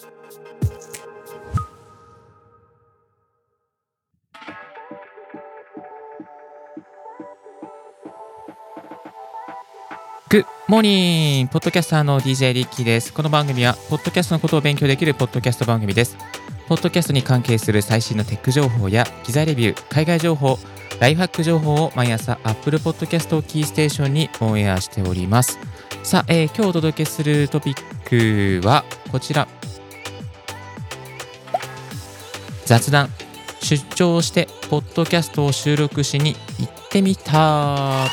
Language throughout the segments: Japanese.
グッモーニンポッドキャスターの DJ リッキーです。この番組は、ポッドキャストのことを勉強できるポッドキャスト番組です。ポッドキャストに関係する最新のテック情報や機材レビュー、海外情報、ライフハック情報を毎朝 Apple Podcast をキーステーションにオンエアしております。さあ、えー今日お届けするトピックはこちら。雑談。出張してポッドキャストを収録しに行ってみた。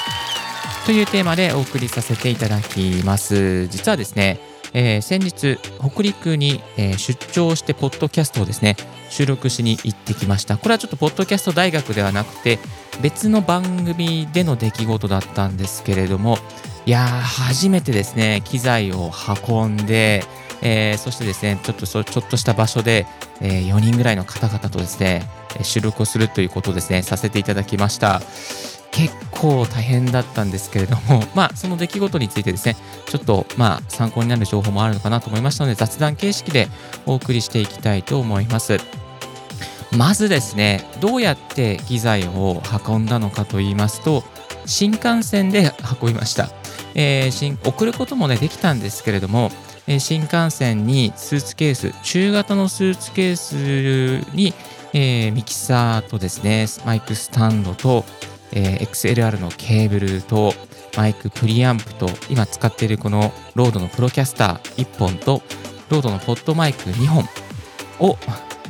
というテーマでお送りさせていただきます。実はですね、えー先日、北陸に、え出張して、ポッドキャストをですね、収録しに行ってきました。これはちょっと、ポッドキャスト大学ではなくて、別の番組での出来事だったんですけれども、いやー、初めてですね、機材を運んで、えーそしてですね、ちょっとそちょっとした場所で、え4人ぐらいの方々とですね、収録をするということをですね、させていただきました。結構大変だったんですけれども、まあ、その出来事についてですね、ちょっと、まあ、参考になる情報もあるのかなと思いましたので、雑談形式でお送りしていきたいと思います。まずですね、どうやって機材を運んだのかと言いますと、新幹線で運びました。えー送ることもね、できたんですけれども、えー新幹線にスーツケース、中型のスーツケースに、えーミキサーとですね、マイクスタンドと、えー XLR のケーブルとマイクプリアンプと今使っているこの RODE の Procaster 1本とRODE の PodMic 2本を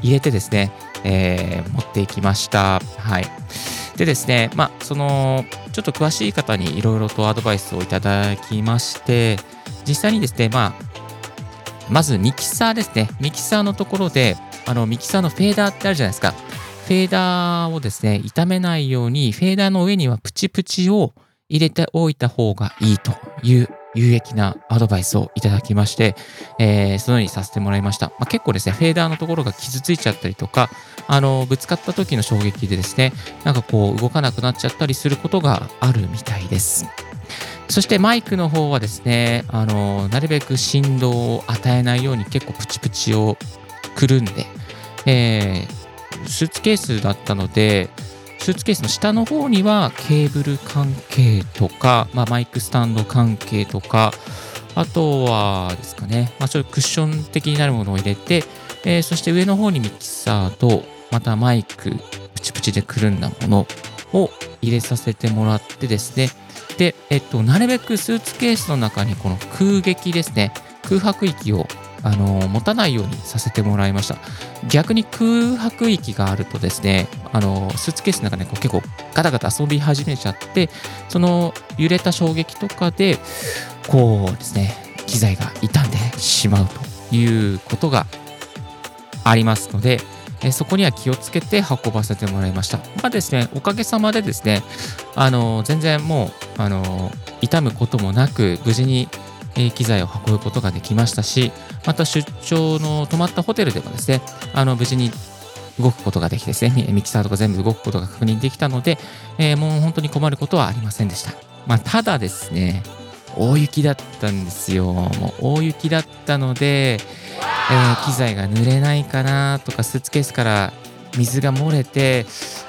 入れてですね、えー持っていきました。はい。でですね、まあ、その、ちょっと詳しい方にいろいろとアドバイスをいただきまして、実際にですね、まあ、まずミキサーですね。ミキサーのところで、あの、ミキサーのフェーダーってあるじゃないですか。フェーダーをですね、傷めないように、フェーダーの上にはプチプチを入れておいた方がいいという有益なアドバイスをいただきまして、えーそのようにさせてもらいました。まあ、結構ですね、フェーダーのところが傷ついちゃったりとか、あの、ぶつかった時の衝撃でですね、なんかこう動かなくなっちゃったりすることがあるみたいです。そしてマイクの方はですね、あの、なるべく振動を与えないように結構プチプチをくるんで、えースーツケースだったので、スーツケースの下の方にはケーブル関係とか、まあ、マイクスタンド関係とか、あとはですかね、まあ、そういうクッション的になるものを入れて、えーそして上の方にミキサーと、またマイク、プチプチでくるんだものを入れさせてもらってですね、で、えっと、なるべくスーツケースの中にこの空撃ですね、空白域をあの持たないようにさせてもらいました。逆に空白域があるとですね、あのスーツケースの中でこう結構ガタガタ遊び始めちゃって、その揺れた衝撃とかで、こうですね、機材が傷んでしまうということがありますので、えそこには気をつけて運ばせてもらいました。まあですね、おかげさまでですね、あの全然もう、あの痛むこともなく、無事にえ機材を運ぶことができましたし、また出張の泊まったホテルでもですね、あの無事に動くことができてですね、ミキサーとか全部動くことが確認できたので、えーもう本当に困ることはありませんでした。まあ、ただですね、大雪だったんですよ。もう大雪だったので、えー機材が濡れないかなとか、スーツケースから水が漏れて、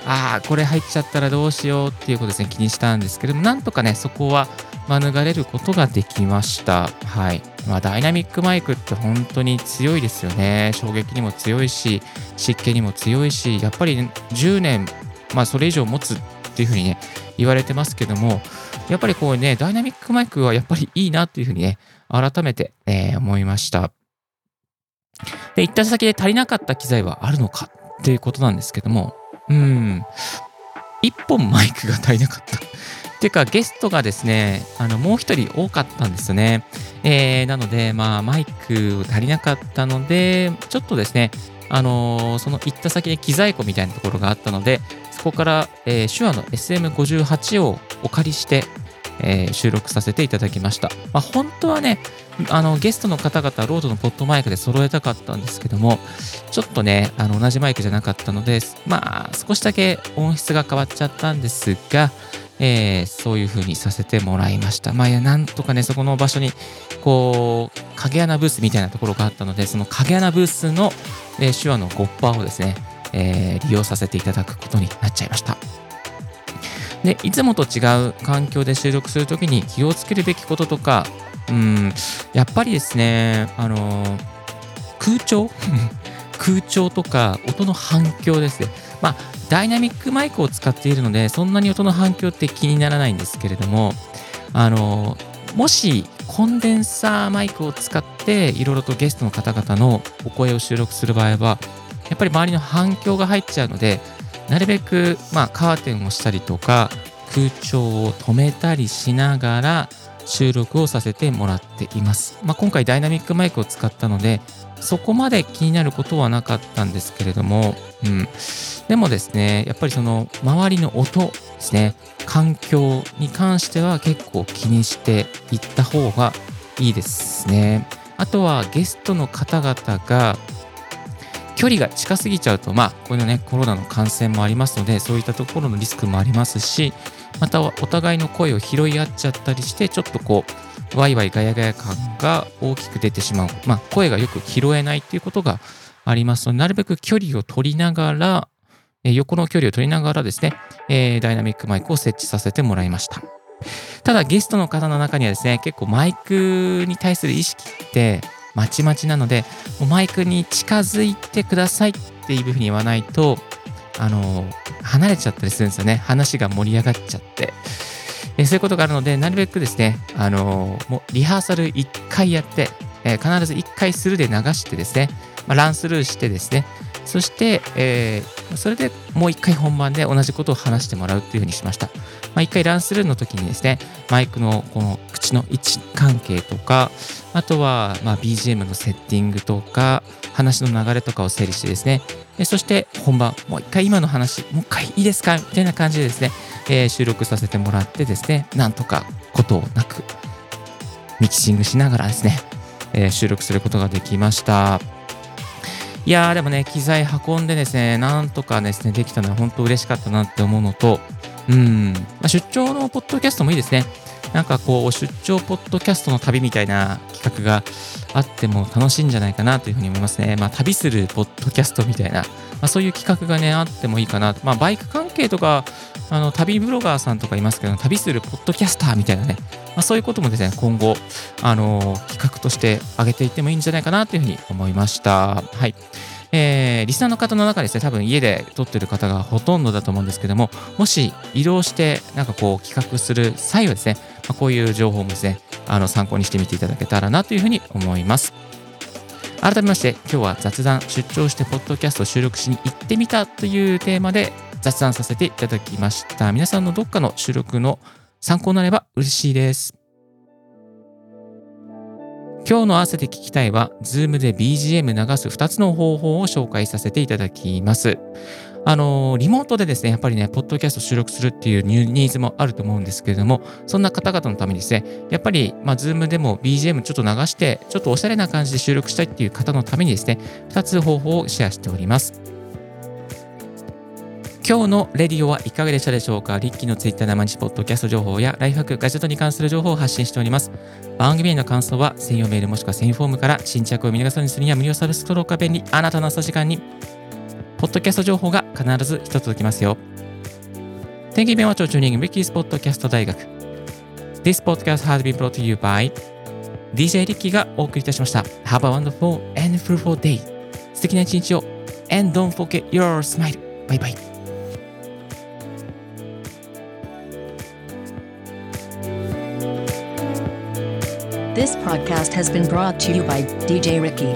ああ、これ入っちゃったらどうしようっていうことですね、気にしたんですけども、なんとかね、そこは免れることができました。はい。まあ、ダイナミックマイクって本当に強いですよね。衝撃にも強いし、湿気にも強いし、やっぱり10年、まあ、それ以上持つっていうふうにね、言われてますけども、やっぱりこうね、ダイナミックマイクはやっぱりいいなっていうふうにね、改めて、えー思いました。で、行った先で足りなかった機材はあるのかっていうことなんですけども、うん、一本マイクが足りなかった。っていうか、ゲストがですね、あの、もう一人多かったんですよね。えーなので、まあ、マイク足りなかったので、ちょっとですね、あのーその行った先で機材庫みたいなところがあったので、そこから、えー手話の SM58 をお借りして、えー収録させていただきました。まあ、本当はね、あのゲストの方々、 RODE の PodMic で揃えたかったんですけども、ちょっとね、あの同じマイクじゃなかったので、まあ、少しだけ音質が変わっちゃったんですが、えー、そういう風にさせてもらいました。まあ、なんとかね、そこの場所に、こう、影穴ブースみたいなところがあったので、その影穴ブースの、えー、手話の5%をですね、えー、利用させていただくことになっちゃいました。で、いつもと違う環境で収録するときに気をつけるべきこととか、うん、やっぱりですね、あの、空調？空調とか音の反響ですね。まあ、ダイナミックマイクを使っているので、そんなに音の反響って気にならないんですけれども、あの、もしコンデンサーマイクを使っていろいろとゲストの方々のお声を収録する場合は、やっぱり周りの反響が入っちゃうので、なるべく、まあ、カーテンをしたりとか、空調を止めたりしながら収録をさせてもらっています。まあ、今回ダイナミックマイクを使ったので、そこまで気になることはなかったんですけれども、うん。でもですね、やっぱりその周りの音ですね、環境に関しては結構気にしていった方がいいですね。あとはゲストの方々が距離が近すぎちゃうと、まあ、こういうのね、コロナの感染もありますので、そういったところのリスクもありますし、またはお互いの声を拾い合っちゃったりして、ちょっとこう、ワイワイガヤガヤ感が大きく出てしまう。まあ、声がよく拾えないっていうことがありますので、なるべく距離を取りながら、え横の距離を取りながらですね、えー、ダイナミックマイクを設置させてもらいました。ただ、ゲストの方の中にはですね、結構マイクに対する意識ってまちまちなので、もうマイクに近づいてくださいっていうふうに言わないと、あの、離れちゃったりするんですよね。話が盛り上がっちゃって。えそういうことがあるので、なるべくですね、あのもうリハーサル1回やって、え、必ず1回するで流してですね、まあ、ランスルーしてですね、そして、えー、それでもう1回本番で同じことを話してもらうっていうふうにしました。まあ、1回ランスルーの時にですね、マイクのこの口の位置関係とか、あとはま BGM のセッティングとか、話の流れとかを整理してですね、そして本番、もう1回今の話、もう1回いいですか？みたいな感じでですね、えー、収録させてもらってですね、なんとかことなく、ミキシングしながらですね、えー、収録することができました。いやーでもね、機材運んでですね、なんとかですね、できたのは本当嬉しかったなって思うのと、うん、まあ、出張のポッドキャストもいいですね。なんかこう、出張ポッドキャストの旅みたいな企画があっても楽しいんじゃないかなというふうに思いますね。まあ、旅するポッドキャストみたいな、まあ、そういう企画がね、あってもいいかな。まあ、バイク関係とか、あの、旅ブロガーさんとかいますけど、旅するポッドキャスターみたいなね、まあ、そういうこともですね、今後、あの、企画として上げていってもいいんじゃないかなというふうに思いました。はい。えー、リスナーの方の中ですね、多分家で撮ってる方がほとんどだと思うんですけども、もし移動してなんかこう企画する際はですね、ま、こういう情報もですね、あの参考にしてみていただけたらなというふうに思います。改めまして、今日は雑談、出張してポッドキャスト収録しに行ってみたというテーマで雑談させていただきました。皆さんのどっかの収録の参考になれば嬉しいです。今日の合わせて聞きたいは、Zoom で BGM 流す2つの方法を紹介させていただきます。あの、リモートでですね、やっぱりね、ポッドキャスト収録するっていうニーズもあると思うんですけれども、そんな方々のためにですね、やっぱり、まあ、Zoom でも BGM ちょっと流して、ちょっとおしゃれな感じで収録したいっていう方のためにですね、2つ方法をシェアしております。今日のレディオはいかがでしたでしょうか？リッキーのツイッター生日ポッドキャスト情報やライフハック、ガジェットに関する情報を発信しております。番組への感想は専用メールもしくは専用フォームから新着を見逃さずにするには無料サービス登録が便利。あなたの朝時間に、ポッドキャスト情報が必ず一つ届きますよ。Thank you very much for tuning Ricky's Podcast 大学。This podcast has been brought to you by DJ リッキーがお送りいたしました。Have a wonderful and fruitful day. 素敵な一日を and don't forget your smile. バイバイ。This podcast has been brought to you by DJ Ricky.